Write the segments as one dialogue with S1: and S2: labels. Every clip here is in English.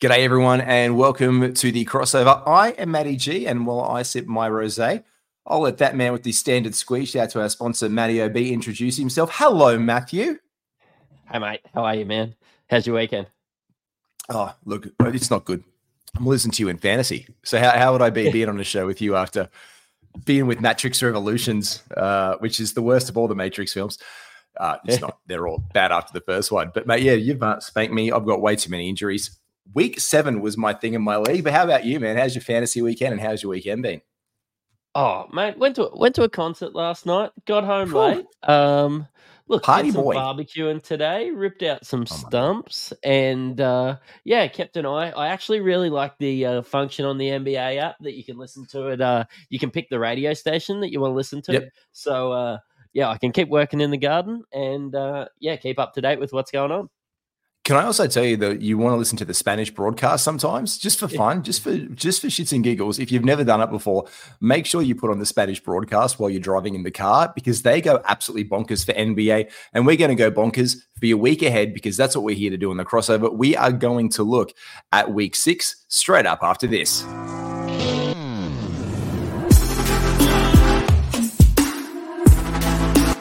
S1: G'day, everyone, and welcome to the crossover. I am Matty G, and while I sip my rose, I'll let that man with the standard squeeze shout out to our sponsor, Matty OB, introduce himself. Hello, Matthew.
S2: Hey, mate. How are you, man? How's your weekend?
S1: Oh, look, it's not good. I'm listening to you in fantasy. So, how, how would I be being on a show with you after being with Matrix Revolutions, uh, which is the worst of all the Matrix films? Uh, it's not, they're all bad after the first one. But, mate, yeah, you've uh, spanked me. I've got way too many injuries week seven was my thing in my league. But how about you, man? How's your fantasy weekend and how's your weekend been?
S2: Oh, mate, went to went to a concert last night. Got home late. Um, look,
S1: Party
S2: did some
S1: boy.
S2: barbecuing today. Ripped out some
S1: Oh
S2: stumps, and uh, yeah, kept an eye. I actually really like the uh, function on the NBA app that you can listen to it. Uh, you can pick the radio station that you want to listen to.
S1: Yep.
S2: So uh, yeah, I can keep working in the garden, and uh, yeah, keep up to date with what's going on.
S1: Can I also tell you that you want to listen to the Spanish broadcast sometimes, just for fun, just for just for shits and giggles? If you've never done it before, make sure you put on the Spanish broadcast while you're driving in the car because they go absolutely bonkers for NBA, and we're going to go bonkers for your week ahead because that's what we're here to do in the crossover. We are going to look at week six straight up after this.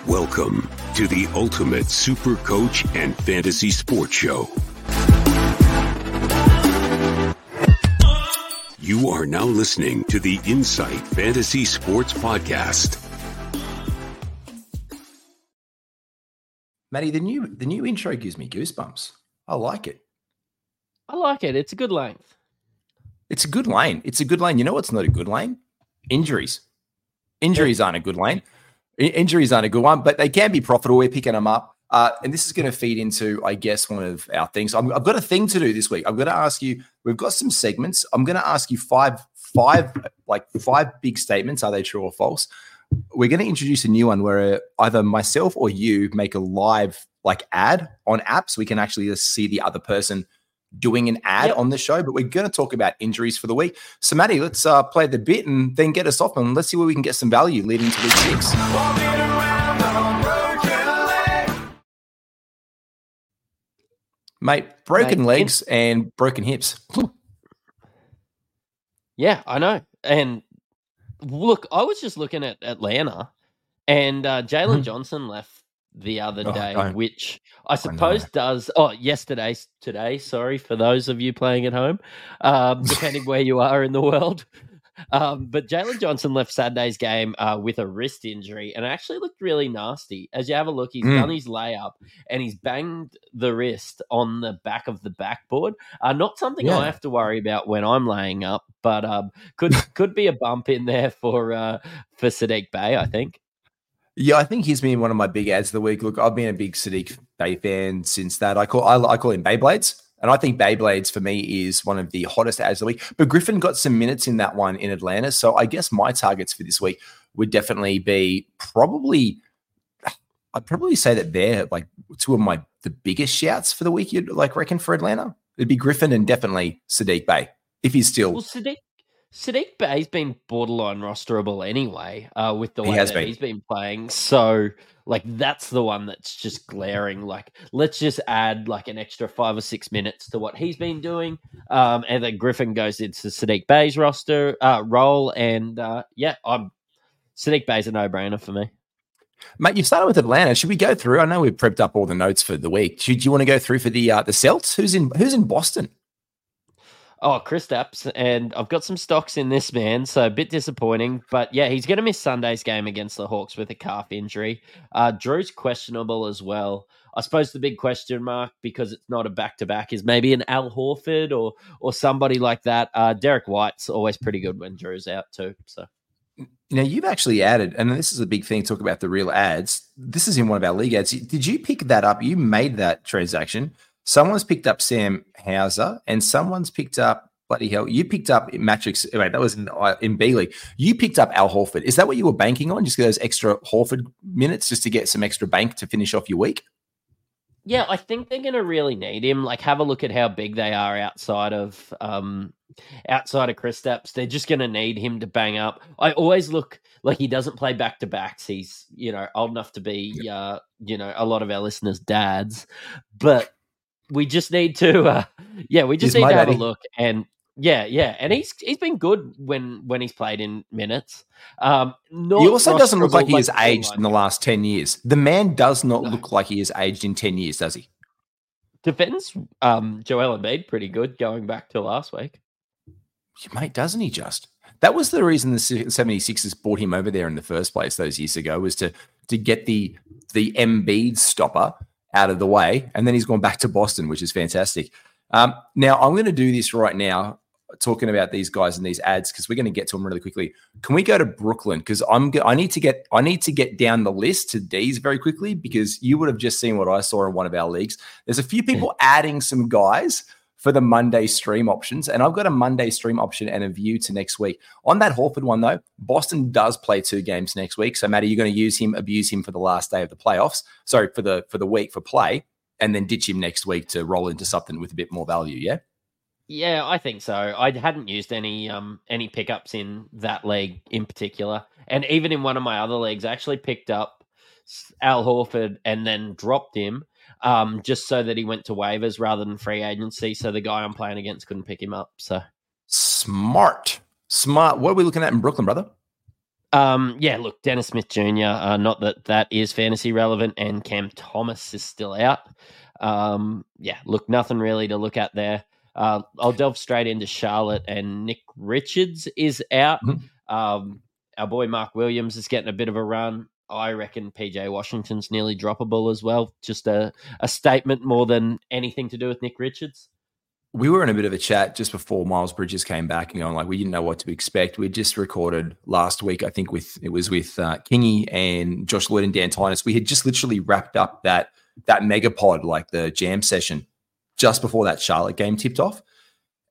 S3: Welcome to the Ultimate Super Coach and Fantasy Sports Show. You are now listening to the Insight Fantasy Sports Podcast.
S1: Matty, the new the new intro gives me goosebumps. I like it.
S2: I like it. It's a good length.
S1: It's a good lane. It's a good lane. You know what's not a good lane? Injuries. Injuries aren't a good lane. I- Injuries aren't a good one, but they can be profitable. We're picking them up. Uh, and this is going to feed into, I guess, one of our things. I'm, I've got a thing to do this week. I'm going to ask you. We've got some segments. I'm going to ask you five, five, like five big statements. Are they true or false? We're going to introduce a new one where uh, either myself or you make a live like ad on apps. We can actually see the other person doing an ad
S2: Yep.
S1: on the show. But we're going to talk about injuries for the week. So, Matty, let's uh, play the bit and then get us off and let's see where we can get some value leading to week six. Mate, broken
S2: Mate,
S1: legs and broken hips.
S2: Yeah, I know. And look, I was just looking at Atlanta, and uh, Jalen
S1: Mhm.
S2: Johnson left the other
S1: Oh,
S2: day,
S1: don't.
S2: which I suppose does. Oh, yesterday, today. Sorry for those of you playing at home, um, depending where you are in the world. Um, but Jalen Johnson left Saturday's game uh, with a wrist injury, and actually looked really nasty. As you have a look, he's
S1: Mm.
S2: done his layup and he's banged the wrist on the back of the backboard. Uh, not something
S1: Yeah.
S2: I have to worry about when I'm laying up, but um, could could be a bump in there for uh, for Saddiq Bey. I think.
S1: Yeah, I think he's been one of my big ads of the week. Look, I've been a big Saddiq Bey fan since that. I call I, I call him Beyblades, and I think Beyblades for me is one of the hottest ads of the week. But Griffin got some minutes in that one in Atlanta, so I guess my targets for this week would definitely be probably. I'd probably say that they're like two of my the biggest shouts for the week. You'd like reckon for Atlanta? It'd be Griffin and definitely Saddiq Bey if he's still.
S2: Well, Saddiq Saddiq Bay's been borderline rosterable anyway, uh, with the
S1: He
S2: way that
S1: been.
S2: he's been playing. So, like, that's the one that's just glaring. Like, let's just add like an extra five or six minutes to what he's been doing, um, and then Griffin goes into Saddiq Bey's roster uh, role, and uh, yeah, I'm Saddiq Bey's a no brainer for me.
S1: Mate, you've started with Atlanta. Should we go through? I know we've prepped up all the notes for the week. Should do you want to go through for the uh, the Celts? Who's in Who's in Boston?
S2: Oh, Kristaps, and I've got some stocks in this man, so a bit disappointing. But yeah, he's going to miss Sunday's game against the Hawks with a calf injury. Uh, Jrue's questionable as well. I suppose the big question mark because it's not a back to back is maybe an Al Horford or or somebody like that. Uh, Derrick White's always pretty good when Jrue's out too. So
S1: know, you've actually added, and this is a big thing. Talk about the real ads. This is in one of our league ads. Did you pick that up? You made that transaction. Someone's picked up Sam Hauser, and someone's picked up bloody hell. You picked up Matrix. Wait, that was in, uh, in B League. You picked up Al Horford. Is that what you were banking on? Just get those extra Horford minutes, just to get some extra bank to finish off your week.
S2: yeah, I think they're going to really need him. Like, have a look at how big they are outside of um outside of Kristaps. They're just going to need him to bang up. I always look like he doesn't play back to backs. He's you know old enough to be uh you know a lot of our listeners' dads, but we just need to, uh, yeah, we just
S1: He's
S2: need to have a look. And yeah, yeah, and he's he's been good when when he's played in minutes. Um,
S1: He also doesn't look like he has
S2: like
S1: aged in the last 10 years. The man does not
S2: No.
S1: look like he has aged in 10 years, does he?
S2: defends um, Joel Embiid pretty good going back to last week.
S1: Mate, doesn't he just? That was the reason the Se- 76ers brought him over there in the first place those years ago was to to get the the Embiid stopper out of the way, and then he's gone back to Boston, which is fantastic. Um, now I'm going to do this right now, talking about these guys and these ads because we're going to get to them really quickly. Can we go to Brooklyn? Because I'm go- I need to get I need to get down the list to these very quickly because you would have just seen what I saw in one of our leagues. There's a few people adding some guys for the Monday stream options. And I've got a Monday stream option and a view to next week. On that Horford one, though, Boston does play two games next week. So, Matty, you're going to use him, abuse him for the last day of the playoffs. Sorry, for the for the week for play, and then ditch him next week to roll into something with a bit more value. Yeah.
S2: Yeah, I think so. I hadn't used any um any pickups in that league in particular, and even in one of my other leagues, I actually picked up Al Horford and then dropped him, um, just so that he went to waivers rather than free agency, so the guy I'm playing against couldn't pick him up. So,
S1: Smart. Smart. What are we looking at in Brooklyn, brother?
S2: um, yeah, look, Dennis Smith Jr. Uh, not that that is fantasy relevant, and Cam Thomas is still out. Um, yeah, look, nothing really to look at there. Uh, I'll delve straight into Charlotte, and Nick Richards is out.
S1: Mhm.
S2: Um, our boy Mark Williams is getting a bit of a run. I reckon PJ Washington's nearly droppable as well. Just a, a statement more than anything to do with Nick Richards.
S1: we were in a bit of a chat just before Miles Bridges came back and going like we didn't know what to expect. We just recorded last week, I think with it was with uh, Kingy and Josh Lloyd and Dan Tynes. We had just literally wrapped up that that megapod, like the jam session, just before that Charlotte game tipped off.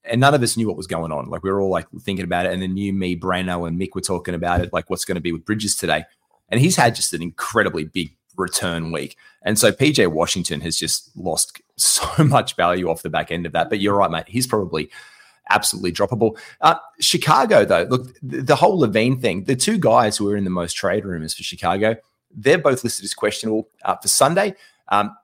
S1: And none of us knew what was going on. Like we were all like thinking about it. And then you, me, Brano, and Mick were talking about it, like what's going to be with Bridges today. And he's had just an incredibly big return week. And so PJ Washington has just lost so much value off the back end of that. But you're right, mate. He's probably absolutely droppable. Uh, Chicago, though, look, the, whole LaVine thing, the two guys who are in the most trade rumors for Chicago, they're both listed as questionable uh, for Sunday. Um,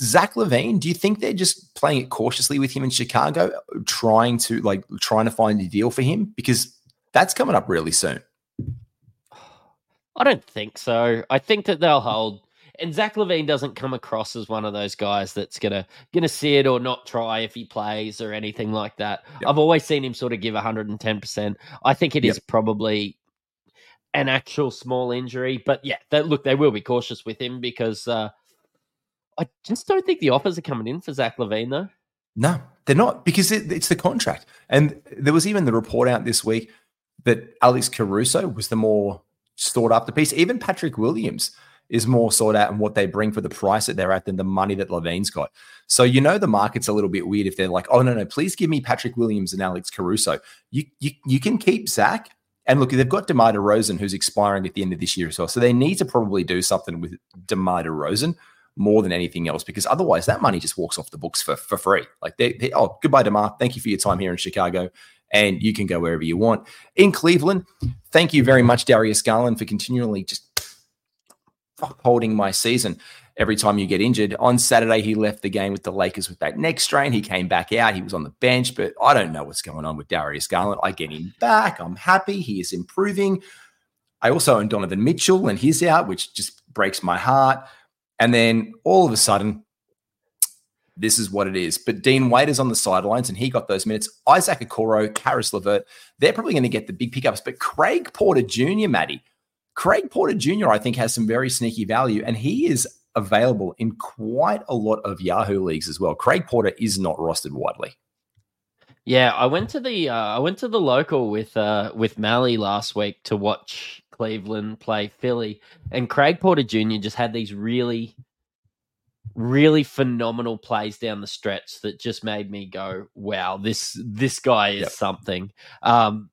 S1: Zach LaVine, do you think they're just playing it cautiously with him in Chicago, trying to like trying to find a deal for him? Because that's coming up really soon.
S2: I don't think so. I think that they'll hold. And Zach LaVine doesn't come across as one of those guys that's gonna gonna sit or not try if he plays or anything like that.
S1: Yep.
S2: I've always seen him sort of give 110. percent I think it is
S1: Yep.
S2: probably an actual small injury, but yeah, they, look, they will be cautious with him because uh, I just don't think the offers are coming in for Zach LaVine though.
S1: No, they're not because it, it's the contract. And there was even the report out this week that Alex Caruso was the more sought after piece. Even Patrick Williams is more sought out and what they bring for the price that they're at than the money that LaVine's got. So you know the market's a little bit weird if they're like, oh no no, please give me Patrick Williams and Alex Caruso. You you you can keep Zach. And look, they've got DeMar DeRozan who's expiring at the end of this year as well. So they need to probably do something with DeMar DeRozan more than anything else because otherwise that money just walks off the books for, for free. Like they, they oh goodbye DeMar, thank you for your time here in Chicago, and you can go wherever you want. In Cleveland, thank you very much Darius Garland for continually just holding my season every time you get injured. On Saturday, he left the game with the Lakers with that neck strain. He came back out. He was on the bench, but I don't know what's going on with Darius Garland. I get him back. I'm happy. He is improving. I also own Donovan Mitchell, and he's out, which just breaks my heart. And then all of a sudden, this is what it is. But Dean Wade is on the sidelines, and he got those minutes. Isaac Okoro, Caris LeVert, they're probably going to get the big pickups. But Craig Porter Jr., Maddie, Craig Porter Jr., I think, has some very sneaky value, and he is available in quite a lot of Yahoo leagues as well. Craig Porter is not rostered widely.
S2: Yeah, I went to the uh, I went to the local with uh, with Mally last week to watch Cleveland play Philly, and Craig Porter Jr. just had these really, really phenomenal plays down the stretch that just made me go, "Wow, this this guy is
S1: Yep.
S2: something." Um,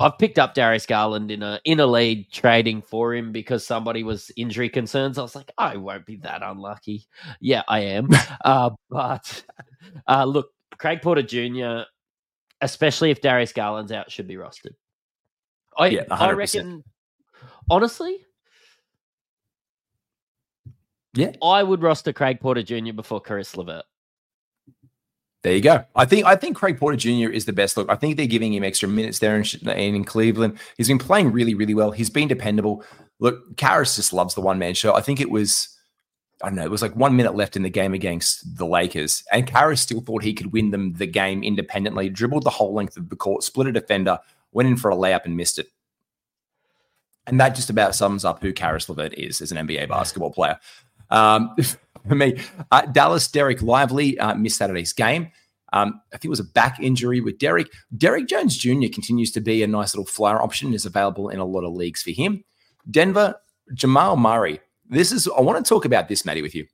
S2: I've picked up Darius Garland in a in a lead trading for him because somebody was injury concerns. I was like, I won't be that unlucky. Yeah, I am. uh, but uh, look, Craig Porter Jr., especially if Darius Garland's out, should be rostered. I
S1: Yeah,
S2: I
S1: 100%.
S2: reckon. Honestly,
S1: Yeah.
S2: I would roster Craig Porter Jr. before Caris LeVert.
S1: There you go. I think I think Craig Porter Jr. is the best look. I think they're giving him extra minutes there in, in Cleveland. He's been playing really, really well. He's been dependable. Look, Caris just loves the one man show. I think it was, I don't know, it was like one minute left in the game against the Lakers, and Caris still thought he could win them the game independently. Dribbled the whole length of the court, split a defender, went in for a layup and missed it. And that just about sums up who Caris LeVert is as an NBA basketball player. Um, for me. Uh, Dallas, Dereck Lively uh, missed Saturday's game. Um, I think it was a back injury with Derek. Derrick Jones Jr. continues to be a nice little flyer option, is available in a lot of leagues for him. Denver, Jamal Murray. This is, I want to talk about this, Matty, with you.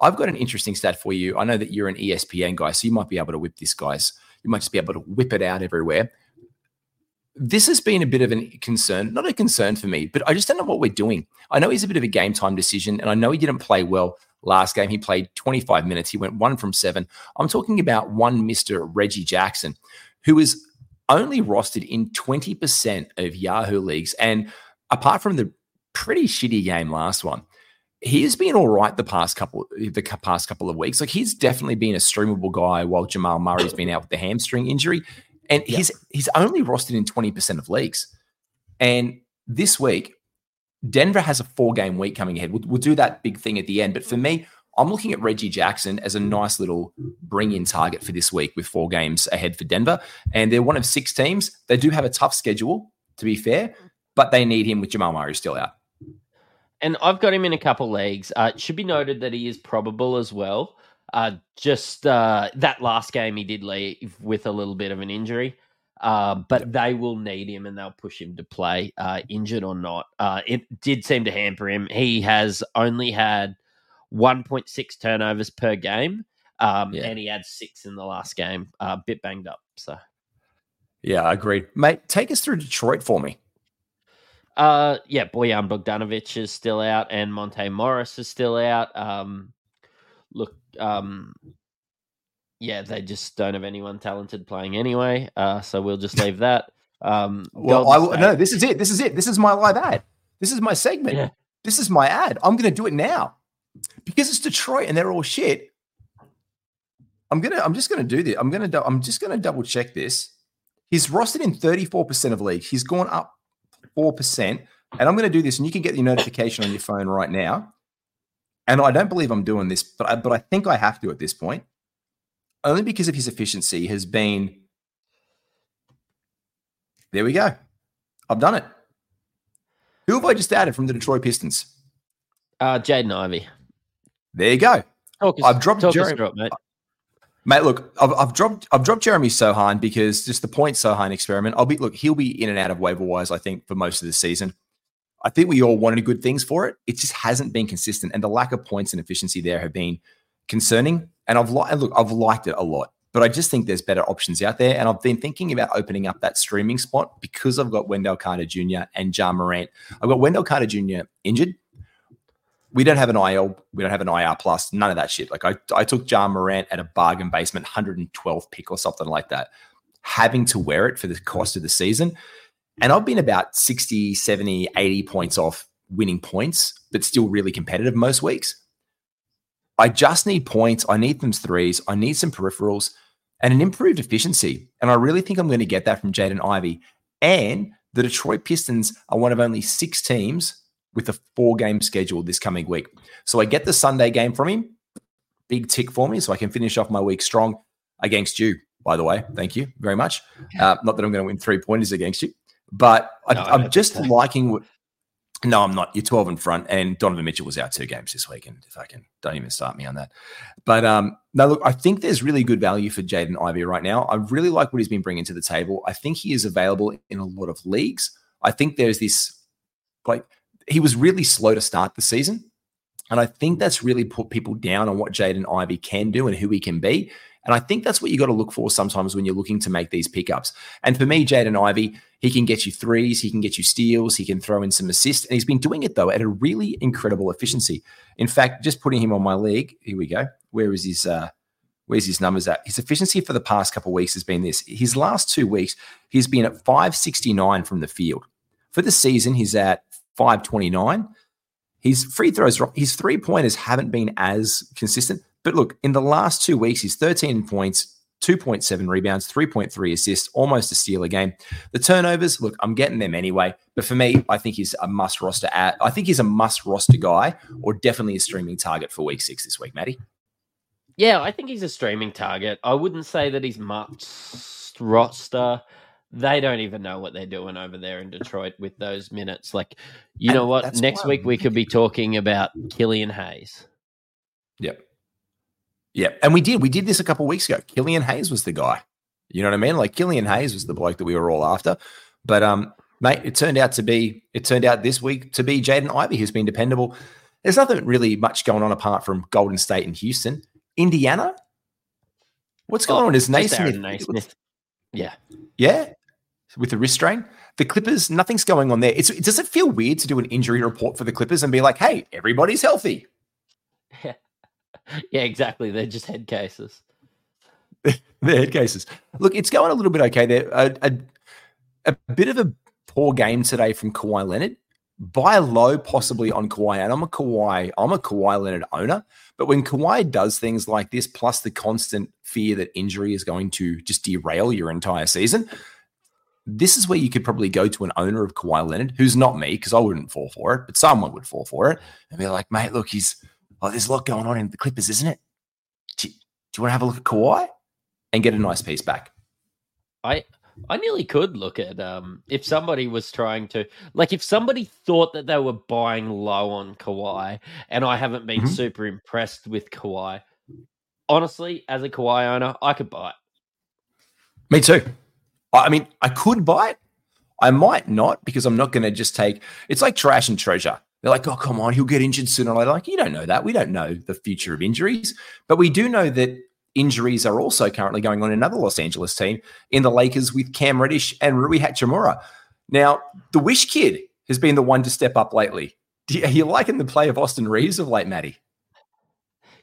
S1: I've got an interesting stat for you. I know that you're an ESPN guy, so you might be able to whip this, guys. You might just be able to whip it out everywhere. This has been a bit of a concern, not a concern for me, but I just don't know what we're doing. I know he's a bit of a game time decision, and I know he didn't play well last game. He played 25 minutes. He went one from seven. I'm talking about one Mr. Reggie Jackson, who is only rostered in 20% of Yahoo leagues. And apart from the pretty shitty game last one, he has been all right the past couple the past couple of weeks. Like he's definitely been a streamable guy while Jamal Murray's been out with the hamstring injury. And yeah. he's he's only rostered in 20% of leagues. And this week, Denver has a four game week coming ahead. We'll, we'll, do that big thing at the end. But for me, I'm looking at Reggie Jackson as a nice little bring in target for this week with four games ahead for Denver. And they're one of six teams. They do have a tough schedule, to be fair, but they need him with Jamal Murray still out.
S2: And I've got him in a couple leagues. Uh, it should be noted that he is probable as well. Uh, just uh, that last game he did leave with a little bit of an injury. Uh, but they will need him and they'll push him to play, uh, injured or not. Uh, it did seem to hamper him. He has only had 1.6 turnovers per game, um, yeah. and he had six in the last game. A uh, bit banged up. So,
S1: yeah, agreed, mate. Take us through Detroit for me.
S2: Uh, yeah, Bojan Bogdanovic is still out, and Monte Morris is still out. Um, look, um, yeah, they just don't have anyone talented playing anyway. Uh, so we'll just leave that. Um,
S1: well, I, no, this is it. This is it. This is my live ad. This is my segment. Yeah. This is my ad. I'm going to do it now because it's Detroit and they're all shit. I'm gonna. I'm just gonna do this. I'm gonna. I'm just gonna double check this. He's rostered in 34% of leagues. He's gone up four percent. And I'm going to do this, and you can get your notification on your phone right now. And I don't believe I'm doing this, but I, but I think I have to at this point only because of his efficiency, has been. There we go. I've done it. Who have I just added from the Detroit Pistons?
S2: Uh, Jaden Ivey.
S1: There you go.
S2: Talk I've dropped Jeremy. mate.
S1: Mate, look, I've, I've, dropped I've dropped Jeremy Sochan because just the point Sochan experiment. I'll be look, he'll be in and out of waiver wise. I think for most of the season. I think we all wanted good things for it. It just hasn't been consistent, and the lack of points and efficiency there have been concerning. And I've liked look, I've liked it a lot, but I just think there's better options out there. And I've been thinking about opening up that streaming spot because I've got Wendell Carter Jr. and Ja Morant. I've got Wendell Carter Jr. injured. We don't have an IL, we don't have an IR plus, none of that shit. Like I, I took Ja Morant at a bargain basement 112 pick or something like that, having to wear it for the cost of the season. And I've been about 60, 70, 80 points off winning points, but still really competitive most weeks. I just need points. I need them threes. I need some peripherals and an improved efficiency. And I really think I'm going to get that from Jaden Ivey. And the Detroit Pistons are one of only six teams with a four game schedule this coming week. So I get the Sunday game from him. Big tick for me. So I can finish off my week strong against you, by the way. Thank you very much. Uh, not that I'm going to win three pointers against you, but no, I, am just liking no, I'm not. You're 12 in front, and Donovan Mitchell was out two games this week, and if I can, don't even start me on that. But um, no, look, I think there's really good value for Jaden Ivey right now. I really like what he's been bringing to the table. I think he is available in a lot of leagues. I think there's this, like, he was really slow to start the season, and I think that's really put people down on what Jaden Ivey can do and who he can be. And I think that's what you got to look for sometimes when you're looking to make these pickups. And for me, Jaden Ivey, he can get you threes, he can get you steals, he can throw in some assists. And he's been doing it, though, at a really incredible efficiency. In fact, just putting him on my league, here we go. Where is his uh where's his numbers at? His efficiency for the past couple weeks has been this. His last two weeks, he's been at 569 from the field. For the season, he's at 529. His free throws, his three pointers haven't been as consistent. But look, in the last two weeks, he's 13 points, 2.7 rebounds, 3.3 assists, almost a steal a game. The turnovers, look, I'm getting them anyway. But for me, I think he's a must roster at. I think he's a must roster guy, or definitely a streaming target for week six this week, Matty.
S2: Yeah, I think he's a streaming target. I wouldn't say that he's must roster. They don't even know what they're doing over there in Detroit with those minutes. Like, you
S1: And
S2: know what? Next week we could be talking about Killian Hayes.
S1: Yep. Yep. And we did. We did this a couple of weeks ago. Killian Hayes was the guy. You know what I mean? Like Killian Hayes was the bloke that we were all after. But um, mate, it turned out to be it turned out this week to be Jaden Ivey, who's been dependable. There's nothing really much going on apart from Golden State and Houston. Indiana? What's going on? Is
S2: Oh, Nesmith? Nesmith. Yeah.
S1: Yeah. With the wrist strain. The Clippers, nothing's going on there. It's, does it feel weird to do an injury report for the Clippers and be like, hey, everybody's healthy?
S2: Yeah, exactly. They're just head cases.
S1: They're head cases. Look, it's going a little bit okay there. A, a, a bit of a poor game today from Kawhi Leonard. Buy low, possibly on Kawhi, and I'm a Kawhi. I'm a Kawhi Leonard owner. But when Kawhi does things like this, plus the constant fear that injury is going to just derail your entire season, this is where you could probably go to an owner of Kawhi Leonard, who's not me, because I wouldn't fall for it, but someone would fall for it, and be like, mate, look, he's oh, there's a lot going on in the Clippers, isn't it? Do, do you want to have a look at Kawhi and get a nice piece back?
S2: I I nearly could look at um if somebody was trying to like if somebody thought that they were buying low on Kawhi and I haven't been
S1: Mhm.
S2: super impressed with Kawhi. Honestly, as a Kawhi owner, I could buy it.
S1: Me too. I I mean, I could buy it. I might not because I'm not going to just take. It's like trash and treasure. They're like, oh, come on, he'll get injured sooner or later. Like, you don't know that. We don't know the future of injuries, but we do know that injuries are also currently going on in another Los Angeles team in the Lakers with Cam Reddish and Rui Hachimura. Now, the Wish Kid has been the one to step up lately. Do you, are you liking the play of Austin Reaves of late, Matty?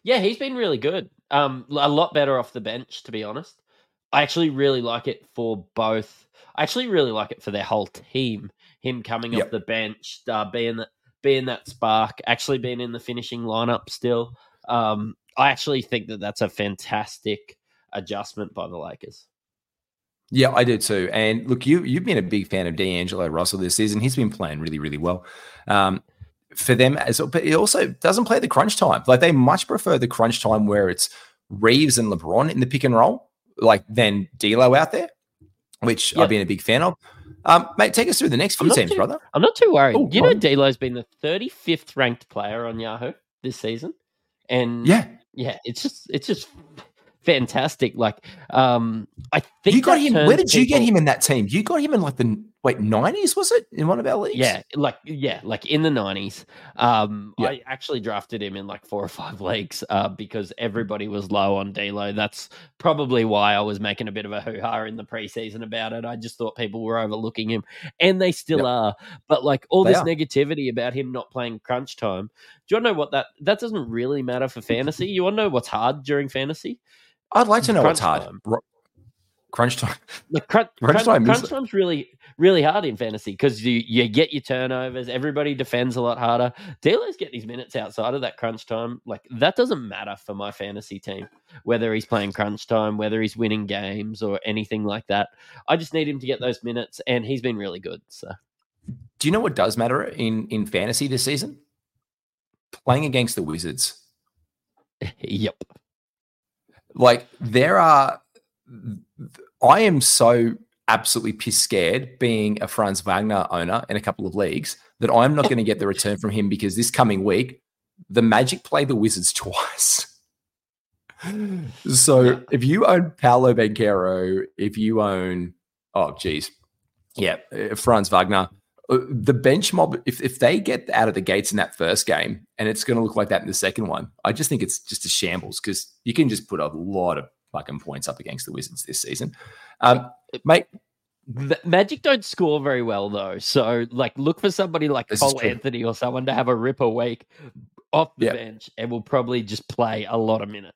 S2: Yeah, he's been really good. Um, a lot better off the bench, to be honest. I actually really like it for both. I actually really like it for their whole team. Him coming
S1: Yep.
S2: off the bench, uh, being that being that spark, actually being in the finishing lineup still. Um, I actually think that that's a fantastic adjustment by the Lakers.
S1: Yeah, I do too. And look, you you've been a big fan of D'Angelo Russell this season. He's been playing really, really well. Um, for them as but he also doesn't play the crunch time. Like they much prefer the crunch time where it's Reaves and LeBron in the pick and roll, like than D'Lo out there, which
S2: Yep.
S1: I've been a big fan of. Um, mate, take us through the next few teams,
S2: too-
S1: brother.
S2: I'm not too worried.
S1: Oh,
S2: you know,
S1: on.
S2: D'Lo's been the 35th ranked player on Yahoo this season, and
S1: Yeah,
S2: yeah, it's just it's just fantastic. Like, um, I think
S1: you got him. Where did you get him in that team? You got him in like the wait nineties, was it in one of our leagues?
S2: Yeah, like yeah, like in the nineties. Um,
S1: Yeah.
S2: I actually drafted him in like four or five leagues uh, because everybody was low on D'Lo. That's probably why I was making a bit of a hoo ha in the preseason about it. I just thought people were overlooking him, and they still
S1: Yep.
S2: are. But like all
S1: They
S2: this
S1: are.
S2: negativity about him not playing crunch time. Do you want to know what that that doesn't really matter for fantasy? You want to know what's hard during fantasy?
S1: I'd like to know what's hard.
S2: time.
S1: Crunch time.
S2: Like crunch,
S1: Crunch
S2: crunch,
S1: time
S2: crunch,
S1: is-
S2: time's really, really hard in fantasy because you, you get your turnovers. Everybody defends a lot harder. D'Lo's getting his minutes outside of that crunch time. Like that doesn't matter for my fantasy team, whether he's playing crunch time, whether he's winning games or anything like that. I just need him to get those minutes, and he's been really good. So
S1: Do you know what does matter in in fantasy this season? Playing against the Wizards.
S2: yep,
S1: Like there are, I am so absolutely piss scared being a Franz Wagner owner in a couple of leagues that I'm not going to get the return from him because this coming week the Magic play the Wizards twice. So if you own Paolo Banchero, if you own, oh geez, yeah, uh, Franz Wagner, uh, the bench mob, if, if they get out of the gates in that first game and it's going to look like that in the second one, I just think it's just a shambles because you can just put a lot of fucking points up against the Wizards this season. Um, mate,
S2: The Magic don't score very well though. So like, look for somebody like
S1: This
S2: Cole. Anthony or someone to have a ripper week off the
S1: Yeah.
S2: bench, and will probably just play a lot of minutes.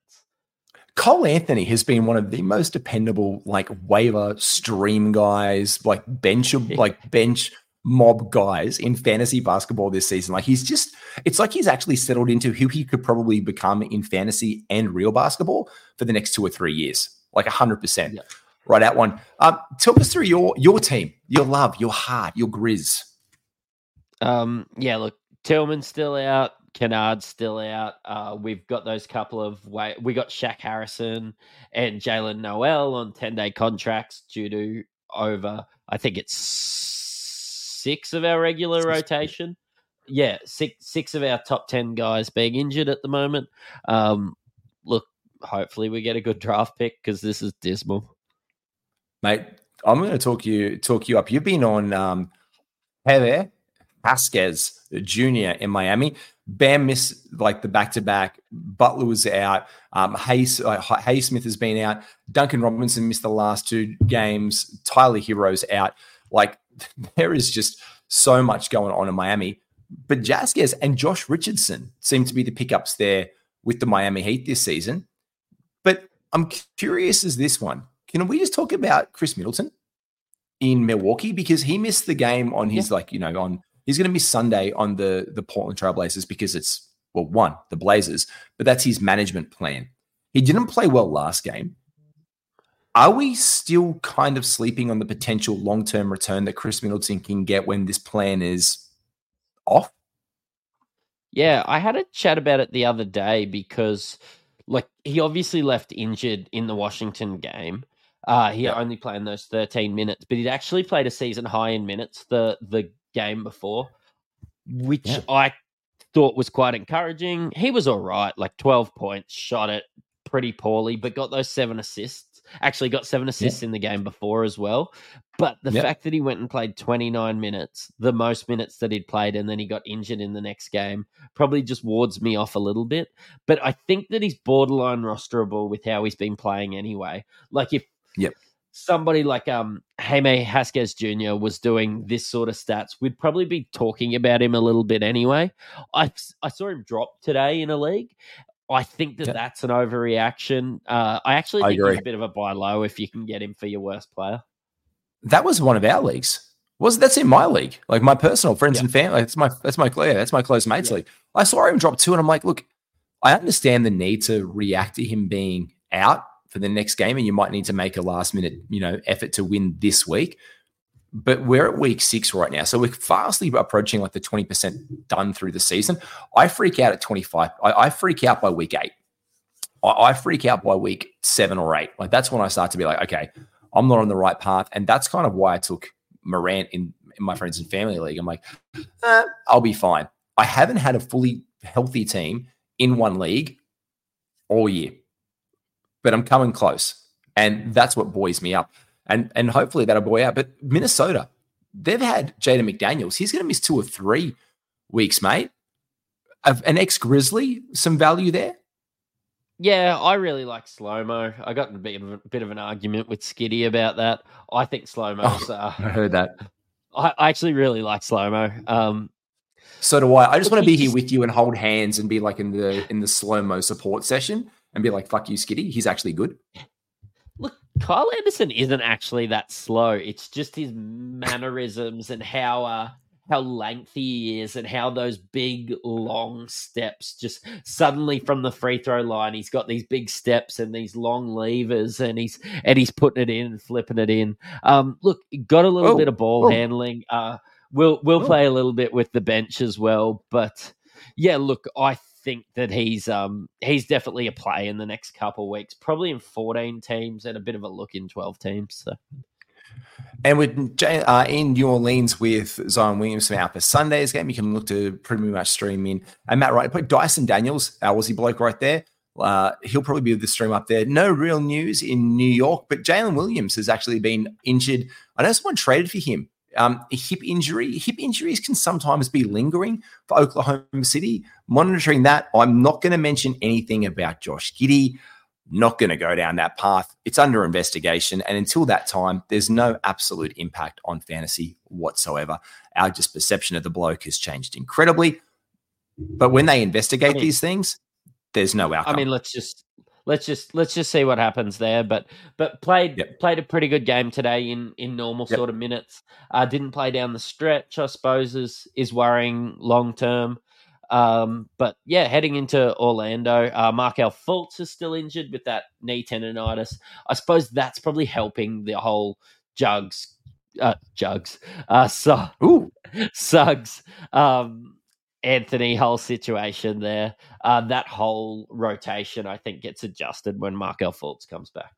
S1: Cole Anthony has been one of the most dependable, like waiver stream guys, like bench, like bench mob guys in fantasy basketball this season. Like he's just, it's like he's actually settled into who he could probably become in fantasy and real basketball for the next two or three years. Like a hundred percent. Right out one. Um, talk us through your your team, your love, your heart, your grizz.
S2: Um, yeah, look, Tillman's still out. Kennard's still out. Uh, we've got those couple of way. We got Shaq Harrison and Jaylen Nowell on ten day contracts due to over. I think it's six of our regular rotation. Yeah, six six of our top ten guys being injured at the moment. Um, look, hopefully we get a good draft pick because this is dismal,
S1: mate. I'm going to talk you talk you up. You've been on um, Jaime Jaquez Jr. in Miami. Bam missed like the back to back. Butler was out. Um, Hayes, uh, Highsmith has been out. Duncan Robinson missed the last two games. Tyler Herro's out. Like there is just so much going on in Miami. But Jazzquez and Josh Richardson seem to be the pickups there with the Miami Heat this season. But I'm curious as this one. Can we just talk about Khris Middleton in Milwaukee because he missed the game on his yeah. like you know on he's going to miss Sunday on the the Portland Trailblazers because it's well one the Blazers, but that's his management plan. He didn't play well last game. Are we still kind of sleeping on the potential long term return that Khris Middleton can get when this plan is off?
S2: Yeah, I had a chat about it the other day because, like, he obviously left injured in the Washington game. Uh, he yeah. only played those 13 minutes, but he'd actually played a season high in minutes the the game before, which yeah. I thought was quite encouraging. He was all right, like 12 points, shot it pretty poorly, but got those seven assists. Actually, got seven assists yeah. in the game before as well. But the yep. fact that he went and played 29 minutes, the most minutes that he'd played, and then he got injured in the next game, probably just wards me off a little bit. But I think that he's borderline rosterable with how he's been playing anyway. Like if
S1: yep
S2: somebody like um Jaime Jaquez Jr. was doing this sort of stats, we'd probably be talking about him a little bit anyway. I I saw him drop today in a league. I think that that's an overreaction. Uh, I actually think I he's a bit of a buy low if you can get him for your worst player.
S1: That was one of our leagues. Was that's in my league, like my personal friends yeah. and family. That's my that's my yeah, that's my close mates yeah. league. I saw him drop two, and I'm like, look, I understand the need to react to him being out for the next game, and you might need to make a last minute, you know, effort to win this week. But we're at week six right now, so we're fastly approaching like the twenty percent done through the season. I freak out at twenty five. I, I, freak out by week eight. I, I freak out by week seven or eight. Like that's when I start to be like, okay, I'm not on the right path, and that's kind of why I took Morant in, in my friends and family league. I'm like, eh, I'll be fine. I haven't had a fully healthy team in one league all year but I'm coming close. And that's what buoys me up. And and hopefully that'll buoy out. But Minnesota, they've had Jaden McDaniels. He's going to miss two or three weeks, mate. An ex Grizzly, some value there.
S2: Yeah, I really like slow mo. I got a bit of a bit of an argument with Skitty about that. I think slow mo. Oh,
S1: uh, I heard that.
S2: I, I actually really like slow mo. Um,
S1: so do I. I just want to be here with you and hold hands and be like in the in the slow mo support session and be like, fuck you, Skitty. He's actually good.
S2: Look, Kyle Anderson isn't actually that slow. It's just his mannerisms and how uh, how lengthy he is and how those big long steps just suddenly from the free throw line he's got these big steps and these long levers and he's and he's putting it in and flipping it in um look got a little oh, bit of ball oh. handling uh we'll we'll oh. play a little bit with the bench as well but yeah look i think that he's um he's definitely a play in the next couple weeks, probably in 14 teams and a bit of a look in 12 teams. So.
S1: And with uh, in New Orleans with Zion Williamson out for Sunday's game, you can look to pretty much stream in. And Matt Wright, put Dyson Daniels, our Aussie bloke right there. Uh, he'll probably be with the stream up there. No real news in New York, but Jalen Williams has actually been injured. I know someone traded for him um, hip injury. Hip injuries can sometimes be lingering for Oklahoma City. Monitoring that, I'm not going to mention anything about Josh Giddey. Not going to go down that path. It's under investigation. And until that time, there's no absolute impact on fantasy whatsoever. Our just perception of the bloke has changed incredibly. But when they investigate I mean, these things, there's no outcome.
S2: I mean, let's just let's just let's just see what happens there. But but played
S1: Yep.
S2: played a pretty good game today in in normal
S1: Yep.
S2: sort of minutes. Uh, didn't play down the stretch. I suppose is is worrying long term. Um, but yeah, heading into Orlando, uh, Markelle Fultz is still injured with that knee tendonitis. I suppose that's probably helping the whole jugs, uh, jugs, uh, so
S1: Ooh,
S2: Suggs, um, Anthony whole situation there. Uh, that whole rotation, I think, gets adjusted when Markelle Fultz comes back.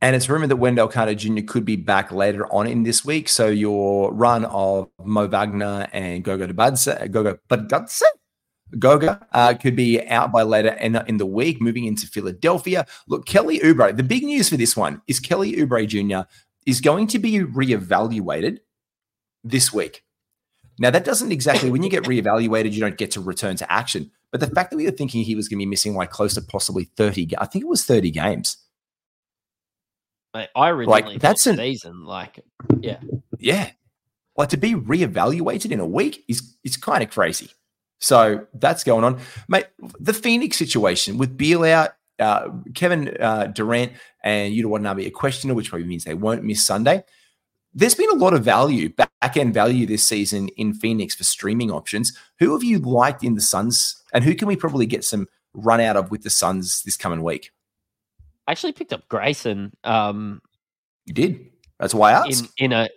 S1: And it's rumored that Wendell Carter Jr. could be back later on in this week. So your run of Mo Wagner and Gogo Badze, Gogo Badze, Goga uh, could be out by later in, in the week, moving into Philadelphia. Look, Kelly Oubre, the big news for this one is Kelly Oubre Jr. is going to be reevaluated this week. Now, that doesn't exactly, when you get reevaluated, you don't get to return to action. But the fact that we were thinking he was going to be missing like close to possibly 30, ga- I think it was 30 games.
S2: I, I originally
S1: that's
S2: thought
S1: an-
S2: season, like, yeah,
S1: Yeah. Like to be reevaluated in a week is is kind of crazy. So that's going on. Mate, the Phoenix situation with Beal out, uh, Kevin uh, Durant and Yuta Watanabe are questionable, which probably means they won't miss Sunday. There's been a lot of value, back end value this season in Phoenix for streaming options. Who have you liked in the Suns, and who can we probably get some run out of with the Suns this coming week?
S2: I actually picked up Grayson. Um,
S1: You did. That's why I
S2: in
S1: asked.
S2: in a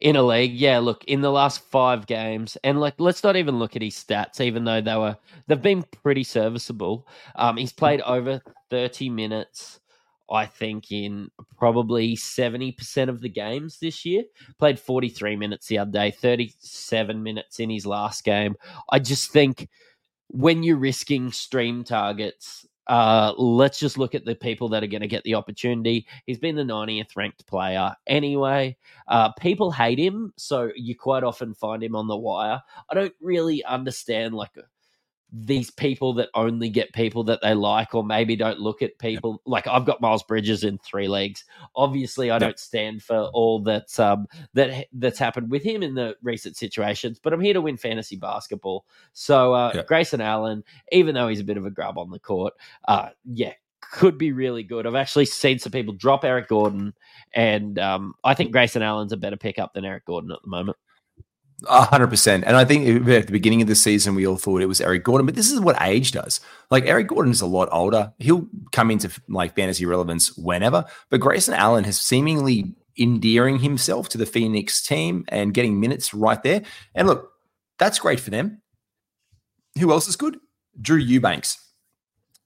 S2: in a league. Yeah, look, in the last five games, and like let's not even look at his stats, even though they were they've been pretty serviceable. Um, he's played over thirty minutes, I think, in probably seventy percent of the games this year. Played forty three minutes the other day, thirty seven minutes in his last game. I just think when you're risking stream targets. Uh, let's just look at the people that are going to get the opportunity. He's been the 90th ranked player anyway. Uh, people hate him, so you quite often find him on the wire. I don't really understand like these people that only get people that they like, or maybe don't look at people like I've got Miles Bridges in three leagues. Obviously, I don't stand for all that um, that that's happened with him in the recent situations, but I'm here to win fantasy basketball. So uh,
S1: Yeah.
S2: Grayson Allen, even though he's a bit of a grub on the court, uh, yeah, could be really good. I've actually seen some people drop Eric Gordon, and um, I think Grayson Allen's a better pickup than Eric Gordon at the moment.
S1: Hundred percent. And I think at the beginning of the season, we all thought it was Eric Gordon, but this is what age does. Like Eric Gordon is a lot older. He'll come into like fantasy relevance whenever, but Grayson Allen has seemingly endearing himself to the Phoenix team and getting minutes right there. And look, that's great for them. Who else is good? Drew Eubanks.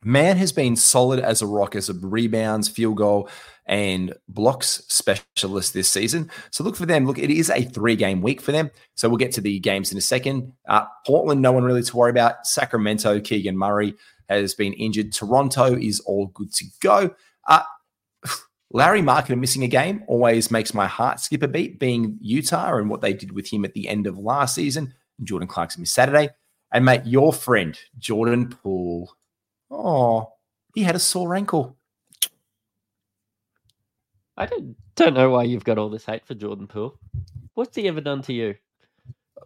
S1: Man has been solid as a rock as a rebounds, field goal, and blocks specialist this season. So look for them. Look, it is a three game week for them. So we'll get to the games in a second. Uh, Portland, no one really to worry about. Sacramento, Keegan Murray has been injured. Toronto is all good to go. Uh, Lauri Markkanen missing a game always makes my heart skip a beat, being Utah and what they did with him at the end of last season. Jordan Clarkson missed Saturday. And mate, your friend, Jordan Poole. Oh, he had a sore ankle.
S2: I don't, don't know why you've got all this hate for Jordan Poole. What's he ever done to you?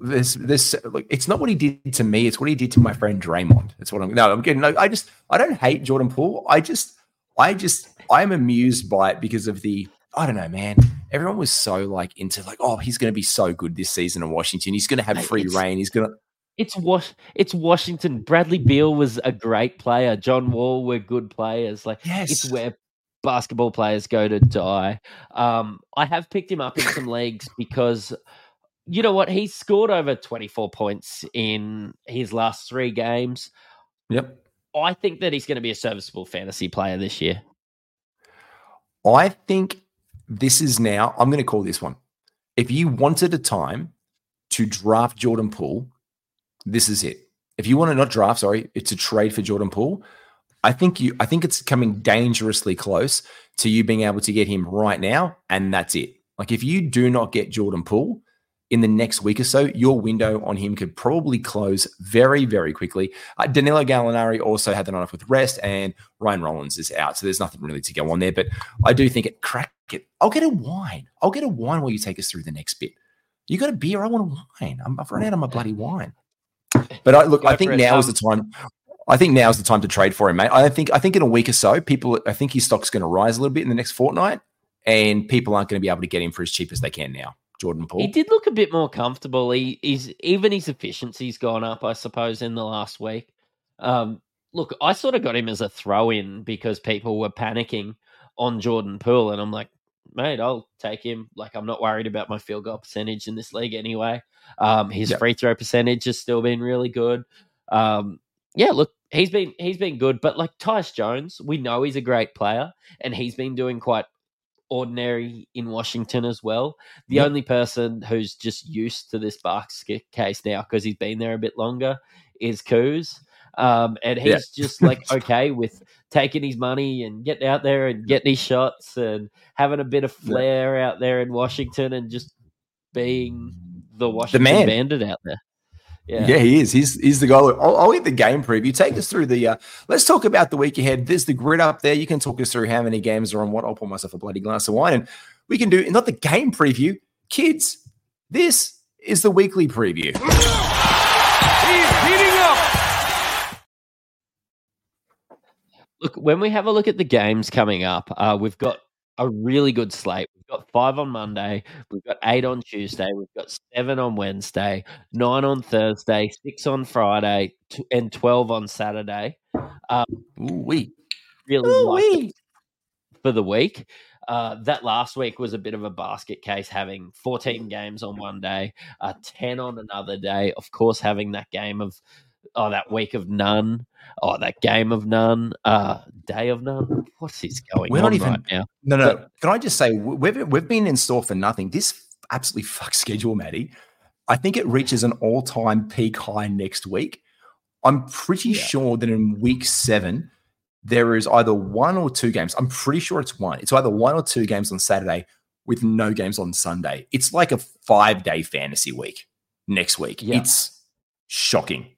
S1: this this look it's not what he did to me it's what he did to my friend Draymond that's what I'm no I'm getting no I just I don't hate Jordan Poole I just I just I'm amused by it because of the I don't know man everyone was so like into like oh he's going to be so good this season in Washington he's going to have free
S2: it's-
S1: reign he's going to
S2: It's Was it's Washington. Bradley Beal was a great player. John Wall were good players. Like
S1: yes
S2: it's where basketball players go to die. Um, I have picked him up in some leagues because you know what? He scored over 24 points in his last three games.
S1: yep
S2: I think that he's going to be a serviceable fantasy player this year.
S1: I think this is now, I'm going to call this one. If you wanted a time to draft Jordan Poole, this is it. If you want to not draft, sorry, it's a trade for Jordan Poole. I think you I think it's coming dangerously close to you being able to get him right now, and that's it. Like if you do not get Jordan Poole in the next week or so, your window on him could probably close very, very quickly. Uh, Danilo Gallinari also had the night off with rest, and Ryan Rollins is out, so there's nothing really to go on there. But I do think it crack it. I'll get a wine. I'll get a wine while you take us through the next bit. You got a beer? I want a wine. I'm, I've run out of my bloody wine. But I look, I think now is
S2: Um,
S1: the time. I think now is the time to trade for him, mate. I think I think in a week or so, people I think his stock's going to rise a little bit in the next fortnight, and people aren't going to be able to get him for as cheap as they can now. Jordan Poole.
S2: He did look a bit more comfortable. He, he's even his efficiency's gone up, I suppose, in the last week. Um, look, I sort of got him as a throw in because people were panicking on Jordan Poole, and I'm like, mate, I'll take him. Like, I'm not worried about my field goal percentage in this league anyway. Um, his yep. free throw percentage has still been really good. Um, yeah, look, he's been he's been good, but like Tyus Jones, we know he's a great player, and he's been doing quite ordinary in Washington as well. The yep. only person who's just used to this Bucks case now because he's been there a bit longer is Kuz. Um, and he's yeah. just like okay with taking his money and getting out there and getting his shots and having a bit of flair yeah. out there in Washington and just being the Washington the man. bandit out there.
S1: Yeah. yeah, he is. He's he's the guy. I'll, I'll hit the game preview. Take us through the. Uh, let's talk about the week ahead. There's the grid up there. You can talk us through how many games are on what. I'll pour myself a bloody glass of wine, and we can do not the game preview. Kids, this is the weekly preview.
S2: Look, when we have a look at the games coming up, uh, we've got a really good slate. We've got five on Monday, we've got eight on Tuesday, we've got seven on Wednesday, nine on Thursday, six on Friday, t- and twelve on Saturday. Um,
S1: we
S2: really Ooh-wee. for the week. Uh, that last week was a bit of a basket case, having 14 games on one day, uh, 10 on another day. Of course, having that game of oh that week of none, oh that game of none, uh, day of none. What's this going We're on not even, right now?
S1: No, no. But, can I just say we've we've been in store for nothing. This absolutely fuck schedule, Maddie. I think it reaches an all time peak high next week. I'm pretty yeah. sure that in week seven there is either one or two games. I'm pretty sure it's one. It's either one or two games on Saturday with no games on Sunday. It's like a five day fantasy week next week. Yeah. It's shocking.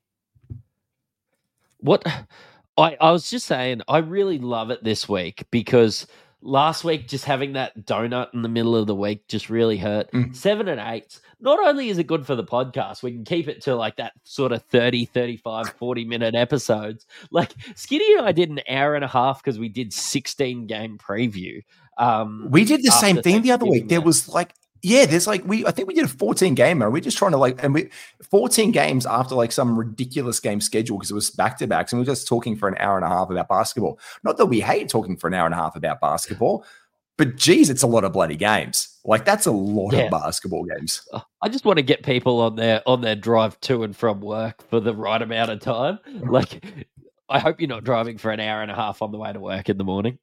S2: What I, I was just saying, I really love it this week because last week just having that donut in the middle of the week just really hurt. Mm. Seven and eight. Not only is it good for the podcast, we can keep it to like that sort of 30, 35, 40 minute episodes. Like Skinny and I did an hour and a half because we did 16 game preview. Um,
S1: we did the same thing the other week. There was like yeah, there's like we I think we did a 14 gamer. We're just trying to like and we 14 games after like some ridiculous game schedule because it was back to backs and we are just talking for an hour and a half about basketball. Not that we hate talking for an hour and a half about basketball, but geez, it's a lot of bloody games. Like that's a lot yeah. of basketball games.
S2: Oh, I just want to get people on their on their drive to and from work for the right amount of time. Like I hope you're not driving for an hour and a half on the way to work in the morning.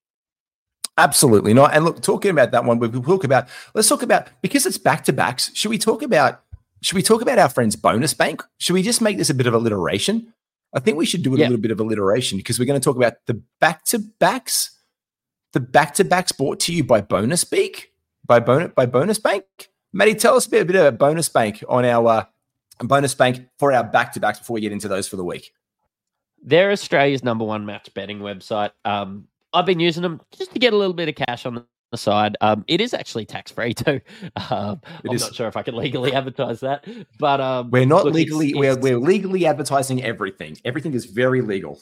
S1: Absolutely not. And look, talking about that one, we talk about let's talk about because it's back to backs. Should we talk about should we talk about our friends bonus bank? Should we just make this a bit of alliteration? I think we should do a yeah. little bit of alliteration because we're going to talk about the back to backs, the back to backs brought to you by Bonus Beak, by bonus by Bonus Bank. Maddie, tell us a bit, of a bit about Bonus Bank on our uh, Bonus Bank for our back to backs before we get into those for the week.
S2: They're Australia's number one match betting website. Um, I've been using them just to get a little bit of cash on the side. Um, it is actually tax free too. Um, I'm is. not sure if I can legally advertise that, but um,
S1: we're not look, legally. It's, we're we're legally advertising everything. Everything is very legal.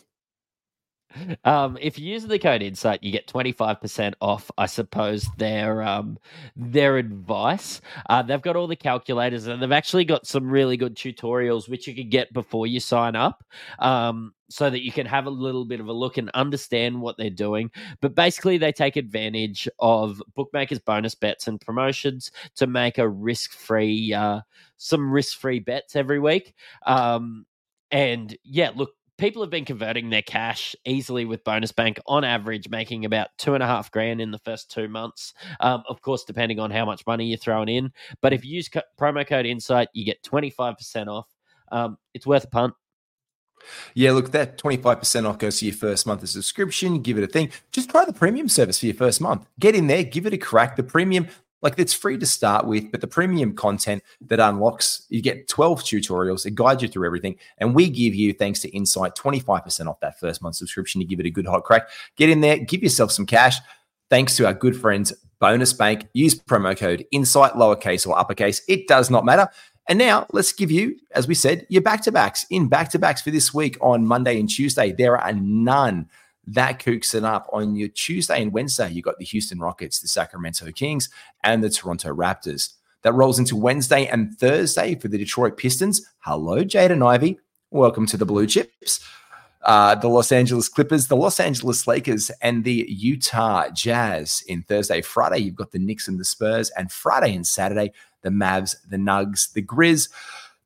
S2: Um, if you use the code insight, you get 25% off, I suppose, their um, their advice. Uh, they've got all the calculators and they've actually got some really good tutorials which you can get before you sign up. Um, so that you can have a little bit of a look and understand what they're doing. But basically, they take advantage of bookmakers' bonus bets and promotions to make a risk free, uh, some risk free bets every week. Um, and yeah, look, people have been converting their cash easily with bonus bank on average making about two and a half grand in the first two months um, of course depending on how much money you're throwing in but if you use co- promo code insight you get 25% off um, it's worth a punt
S1: yeah, look, that 25% off goes to your first month of subscription. Give it a thing. Just try the premium service for your first month. Get in there, give it a crack. The premium, like it's free to start with, but the premium content that unlocks, you get 12 tutorials, it guides you through everything. And we give you, thanks to Insight, 25% off that first month subscription to give it a good hot crack. Get in there, give yourself some cash. Thanks to our good friends, Bonus Bank. Use promo code Insight, lowercase or uppercase. It does not matter. And now let's give you, as we said, your back to backs. In back to backs for this week on Monday and Tuesday, there are none. That cooks it up on your Tuesday and Wednesday. You got the Houston Rockets, the Sacramento Kings, and the Toronto Raptors. That rolls into Wednesday and Thursday for the Detroit Pistons. Hello, Jaden Ivey. Welcome to the Blue Chips. Uh, the Los Angeles Clippers, the Los Angeles Lakers, and the Utah Jazz in Thursday. Friday, you've got the Knicks and the Spurs, and Friday and Saturday, the Mavs, the Nugs, the Grizz,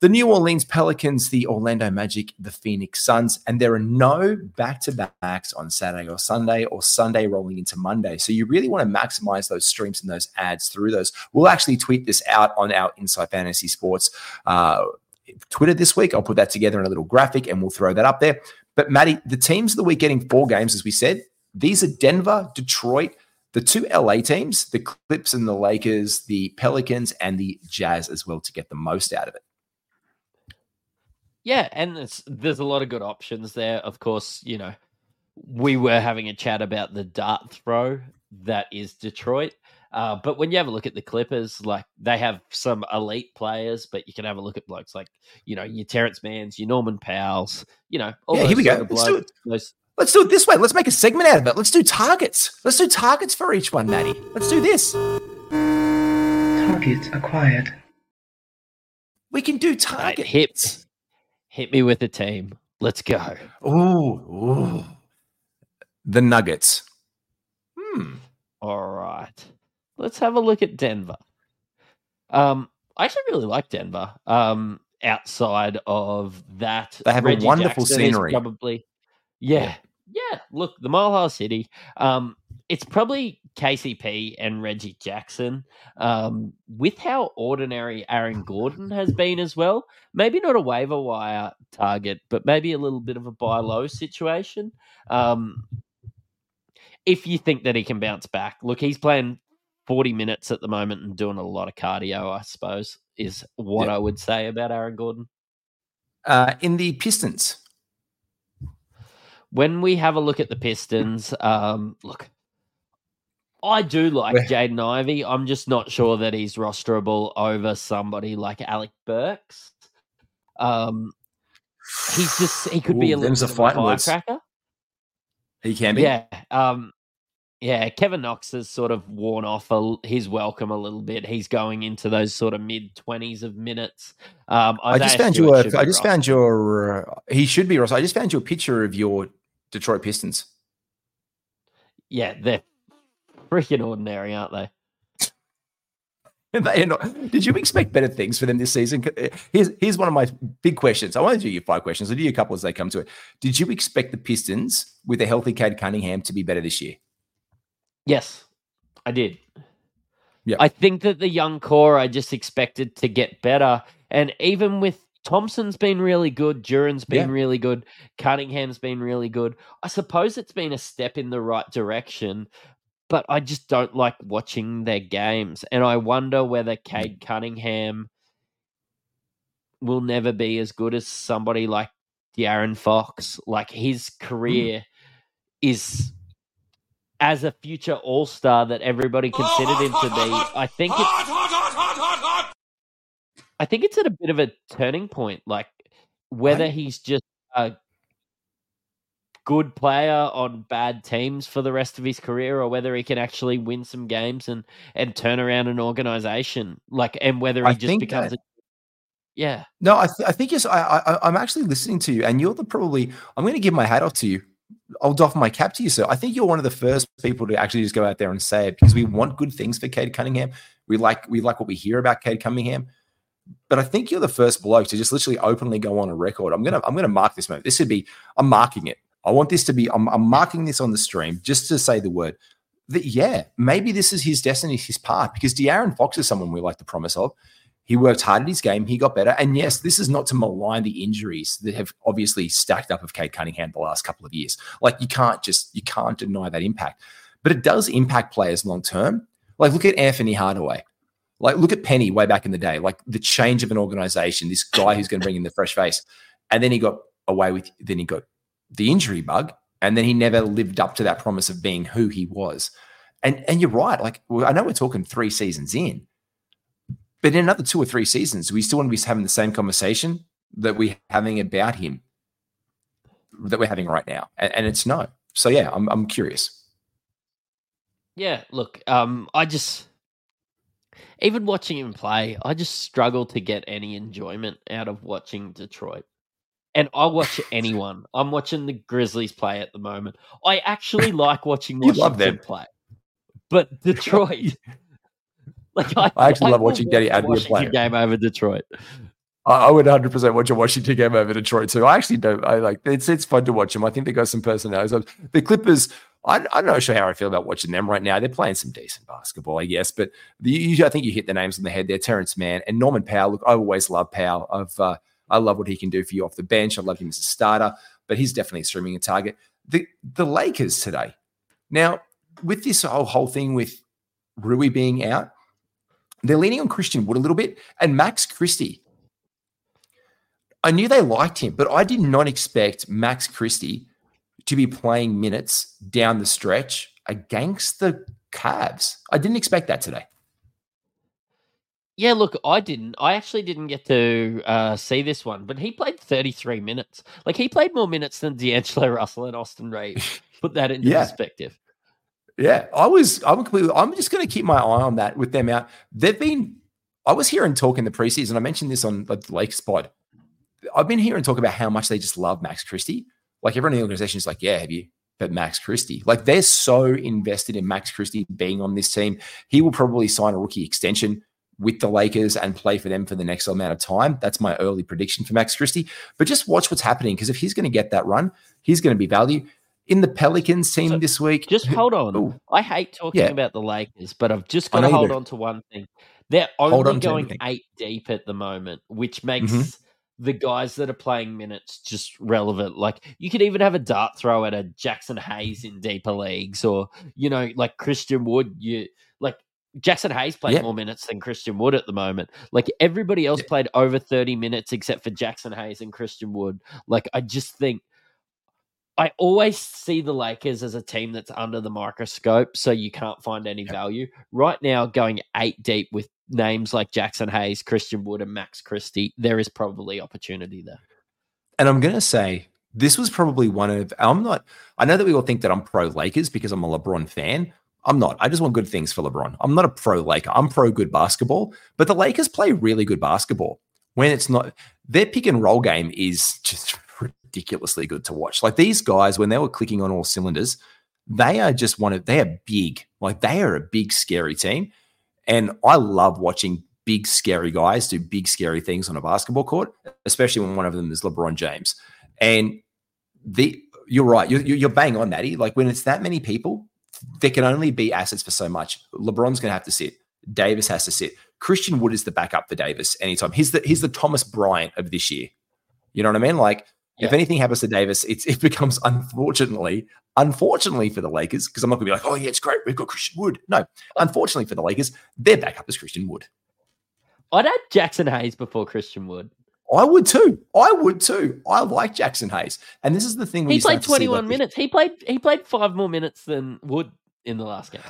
S1: the New Orleans Pelicans, the Orlando Magic, the Phoenix Suns, and there are no back to backs on Saturday or Sunday or Sunday rolling into Monday. So you really want to maximize those streams and those ads through those. We'll actually tweet this out on our Insight Fantasy Sports. Uh, Twitter this week. I'll put that together in a little graphic and we'll throw that up there. But Matty, the teams of the week getting four games, as we said, these are Denver, Detroit, the two LA teams, the Clips and the Lakers, the Pelicans, and the Jazz as well to get the most out of it.
S2: Yeah, and there's a lot of good options there. Of course, you know, we were having a chat about the dart throw that is Detroit. Uh, but when you have a look at the Clippers, like they have some elite players, but you can have a look at blokes like you know your Terance Manns, your Norman Powell's, you know.
S1: yeah, here we go. Let's do, it. Those... Let's do it this way. Let's make a segment out of it. Let's do targets. Let's do targets for each one, Matty. Let's do this.
S4: Targets acquired.
S1: We can do targets. Right,
S2: hit, hit me with a team. Let's go.
S1: Ooh, ooh. The Nuggets.
S2: Hmm. All right let's have a look at Denver. Um, I actually really like Denver. Um, outside of that,
S1: they have Reggie a wonderful Jackson scenery.
S2: Probably, yeah, yeah. Yeah, look, the Mile High City. Um, it's probably KCP and Reggie Jackson. Um, with how ordinary Aaron Gordon has been as well, maybe not a waiver wire target, but maybe a little bit of a buy low situation. Um, if you think that he can bounce back, look, he's playing 40 minutes at the moment and doing a lot of cardio, I suppose, is what I would say about Aaron Gordon.
S1: Uh, in the Pistons.
S2: When we have a look at the Pistons, um, look, I do like Jaden Ivey. I'm just not sure that he's rosterable over somebody like Alec Burks. Um, he's just he could Ooh, be a little bit of a firecracker.
S1: He can be.
S2: Yeah. Um, yeah, Kevin Knox has sort of worn off a, his welcome a little bit. He's going into those sort of mid twenties of minutes. Um,
S1: I just found you. A, I just found your. Uh, he should be Ross. I just found your picture of your Detroit Pistons.
S2: Yeah, they're freaking ordinary, aren't they?
S1: they not, did you expect better things for them this season? Uh, here's here's one of my big questions. I want to do you five questions. I'll do you a couple as they come to it. Did you expect the Pistons with a healthy Cade Cunningham to be better this year?
S2: Yes, I did. Yeah. I think that the young core I just expected to get better. And even with Thompson's been really good, Duren's been yeah. really good, Cunningham's been really good. I suppose it's been a step in the right direction, but I just don't like watching their games. And I wonder whether Cade Cunningham will never be as good as somebody like De'Aaron Fox. Like his mm. career mm. is as a future All Star that everybody considered him to be. I think it's. I think it's at a bit of a turning point. Like whether he's just a good player on bad teams for the rest of his career, or whether he can actually win some games and and turn around an organization. Like and whether he I just becomes. That- a, yeah.
S1: No, I, th- I think yes. I, I I'm actually listening to you, and you're the probably. I'm going to give my hat off to you I'll doff my cap to you, sir. I think you're one of the first people to actually just go out there and say it because we want good things for Cade Cunningham. We like we like what we hear about Cade Cunningham. But I think you're the first bloke to just literally openly go on a record. I'm gonna I'm gonna mark this moment. This would be I'm marking it. I want this to be I'm, I'm marking this on the stream just to say the word that yeah, maybe this is his destiny, his path, because De'Aaron Fox is someone we like the promise of. He worked hard at his game. He got better. And yes, this is not to malign the injuries that have obviously stacked up of Cade Cunningham the last couple of years. Like you can't just you can't deny that impact. But it does impact players long term. Like look at Anfernee Hardaway. Like look at Penny way back in the day. Like the change of an organization, this guy who's going to bring in the fresh face. And then he got away with then he got the injury bug. And then he never lived up to that promise of being who he was. And and you're right. Like I know we're talking three seasons in, But in another two or three seasons, we still want to be having the same conversation that we're having about him that we're having right now. And, and it's no. So yeah, I'm I'm curious.
S2: Yeah, look, um, I just even watching him play, I just struggle to get any enjoyment out of watching Detroit. And I'll watch anyone. I'm watching the Grizzlies play at the moment. I actually like watching
S1: You love them.
S2: play. But Detroit, like I,
S1: I actually love watching Danny
S2: Washington
S1: play.
S2: game over Detroit.
S1: I I would 100 percent watch a Washington game over Detroit too. I actually don't. I like it's it's fun to watch them. I think they got some personalities. The Clippers. I, I'm not sure how I feel about watching them right now. They're playing some decent basketball, I guess. But the, I think you hit the names on the head there. Terance Mann and Norman Powell. Look, I always love Powell. I've uh, I love what he can do for you off the bench. I love him as a starter, but he's definitely streaming a target. The the Lakers today. Now with this whole whole thing with Rui being out, they're leaning on Christian Wood a little bit and Max Christie. I knew they liked him, but I did not expect Max Christie to be playing minutes down the stretch against the Cavs. I didn't expect that today.
S2: Yeah, look, I didn't. I actually didn't get to uh, see this one, but he played 33 minutes. Like he played more minutes than D'Angelo Russell and Austin Reaves. Put that into
S1: Yeah.
S2: perspective.
S1: Yeah, I was. I'm completely. I'm just going to keep my eye on that with them out. They've been. I was hearing talk in the preseason. I mentioned this on the Lakers pod. I've been hearing talk about how much they just love Max Christie. Like everyone in the organization is like, yeah, have you? But Max Christie, like they're so invested in Max Christie being on this team. He will probably sign a rookie extension with the Lakers and play for them for the next amount of time. That's my early prediction for Max Christie. But just watch what's happening because if he's going to get that run, he's going to be value in the Pelicans team
S2: So,
S1: this week.
S2: Just hold on.
S1: Ooh.
S2: I hate talking
S1: Yeah.
S2: about the Lakers, but I've just got to hold on to one thing. They're only
S1: on
S2: going eight deep at the moment, which makes
S1: Mhm.
S2: The guys that are playing minutes just relevant. Like you could even have a dart throw at a Jaxson Hayes in deeper leagues, or you know, like Christian Wood. You like Jaxson Hayes played
S1: Yeah.
S2: more minutes than Christian Wood at the moment. Like everybody else
S1: Yeah.
S2: played over thirty minutes except for Jaxson Hayes and Christian Wood. Like I just think. I always see the Lakers as a team that's under the microscope, so you can't find any
S1: Yeah.
S2: value. Right now, going eight deep with names like Jaxson Hayes, Christian Wood, and Max Christie, there is probably opportunity there.
S1: And I'm going to say this was probably one of, I'm not, I know that we all think that I'm pro Lakers because I'm a LeBron fan. I'm not. I just want good things for LeBron. I'm not a pro Laker. I'm pro good basketball, but the Lakers play really good basketball when it's not, their pick and roll game is just ridiculously good to watch. Like these guys, when they were clicking on all cylinders, they are just one of, they are big. Like they are a big, scary team. And I love watching big, scary guys do big, scary things on a basketball court, especially when one of them is LeBron James. And the you're right, you're, you're bang on, Matty. Like when it's that many people, there can only be assets for so much. LeBron's going to have to sit. Davis has to sit. Christian Wood is the backup for Davis anytime. He's the he's the Thomas Bryant of this year. You know what I mean? Like if anything happens to Davis, it's, it becomes unfortunately, unfortunately for the Lakers, because I'm not going to be like, oh yeah, it's great, we've got Christian Wood. No, unfortunately for the Lakers, their backup is Christian Wood.
S2: I'd add Jaxson Hayes before Christian Wood.
S1: I would too. I would too. I like Jaxson Hayes, and this is the thing.
S2: He played
S1: to see, like,
S2: 21 minutes. He played he played five more minutes than Wood in the last game.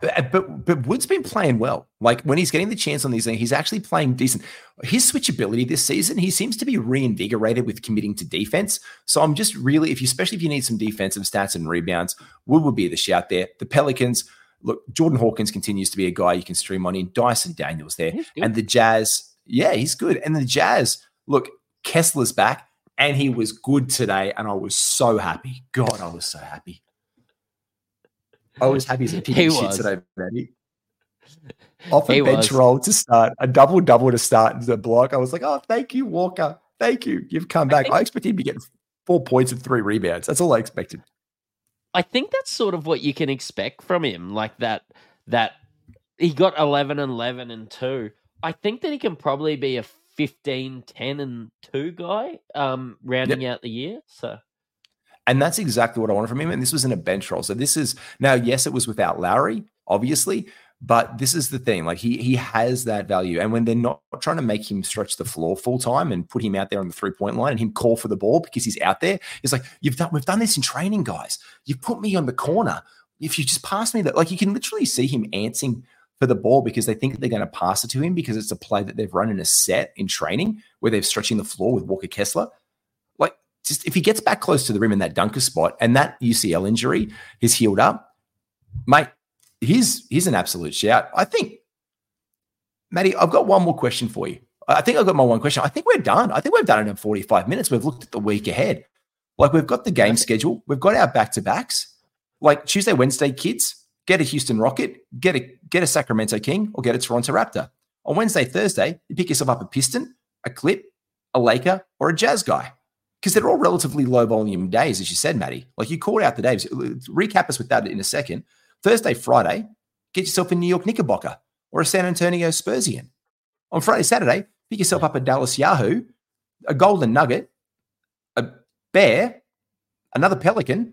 S1: But, uh, but but Wood's been playing well. Like when he's getting the chance on these things, he's actually playing decent. His switchability this season, he seems to be reinvigorated with committing to defense. So I'm just really, if you especially if you need some defensive stats and rebounds, Wood would be the shout there. The Pelicans, look, Jordan Hawkins continues to be a guy you can stream on in. Dyson Daniels there, and the Jazz, yeah, he's good. And the Jazz, look, Kessler's back, and he was good today, and I was so happy. God, I was so happy. I was happy as a pig shit today, Matty. Off a
S2: He
S1: bench
S2: was.
S1: roll to start, a double double to start the block. I was like, oh, thank you, Walker. Thank you. You've come
S2: I
S1: back.
S2: think-
S1: I expected him to get four points and three rebounds. That's all I expected.
S2: I think that's sort of what you can expect from him. Like that that he got 11 and 11 and 2. I think that he can probably be a 15 10 and 2 guy um rounding out the year. So
S1: And that's exactly what I wanted from him. And this was in a bench role. So this is now, yes, it was without Lowry, obviously, but this is the thing. Like he he has that value. And when they're not trying to make him stretch the floor full time and put him out there on the three point line and him call for the ball because he's out there, it's like you've done we've done this in training, guys. You've put me on the corner. If you just pass me that, like you can literally see him answering for the ball because they think they're going to pass it to him because it's a play that they've run in a set in training where they're stretching the floor with Walker Kessler. Just if he gets back close to the rim in that dunker spot and that UCL injury has healed up, mate, he's he's an absolute shout. I think, Matty, I've got one more question for you. I think I've got my one question. I think we're done. I think we've done it in 45 minutes. We've looked at the week ahead. Like we've got the game schedule, we've got our back to backs. Like Tuesday, Wednesday, kids, get a Houston Rocket, get a get a Sacramento King, or get a Toronto Raptor. On Wednesday, Thursday, you pick yourself up a Piston, a Clip, a Laker, or a Jazz guy. Because they're all relatively low volume days, as you said, Matty. Like you called out the days. Uh, recap us with that in a second. Thursday, Friday, get yourself a New York Knickerbocker or a San Antonio Spursian. On Friday, Saturday, pick yourself up a Dallas Yahoo, a Golden Nugget, a Bear, another Pelican,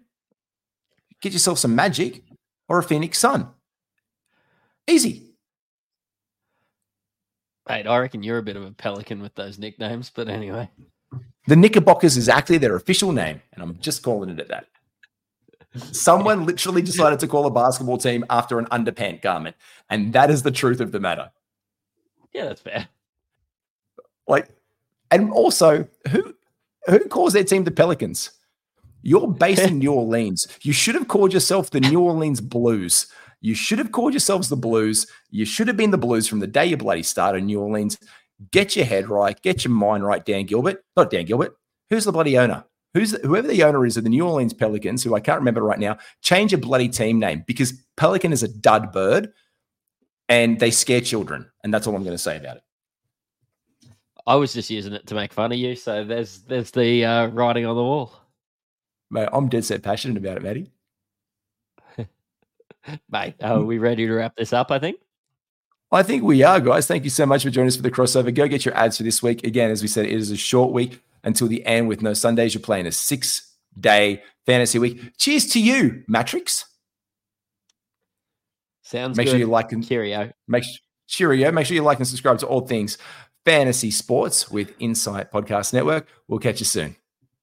S1: get yourself some Magic, or a Phoenix Sun. Easy.
S2: Mate, I reckon you're a bit of a pelican with those nicknames, but anyway.
S1: The Knickerbockers is actually their official name, and I'm just calling it at that. Someone literally decided to call a basketball team after an underpant garment, and that is the truth of the matter.
S2: Yeah, that's fair.
S1: Like, and also, who who calls their team the Pelicans? You're based in New Orleans. You should have called yourself the New Orleans Blues. You should have called yourselves the Blues. You should have been the Blues from the day you bloody started New Orleans. Get your head right. Get your mind right, Dan Gilbert. Not Dan Gilbert. Who's the bloody owner? Who's the, whoever the owner is of the New Orleans Pelicans, who I can't remember right now. Change your bloody team name because Pelican is a dud bird, and they scare children. And that's all I'm going to say about it.
S2: I was just using it to make fun of you, so there's there's the uh, writing on the wall.
S1: Mate, I'm dead set passionate about it, Matty.
S2: Mate, are we ready to wrap this up? I think.
S1: I think we are, guys. Thank you so much for joining us for the crossover. Go get your ads for this week. Again, as we said, it is a short week until the end with no Sundays. You're playing a six day fantasy week. Cheers to you, Mattrix.
S2: Sounds
S1: make
S2: good.
S1: sure you like and
S2: cheerio.
S1: Make cheerio. Make sure you like and subscribe to all things fantasy sports with Insight Podcast Network. We'll catch you soon.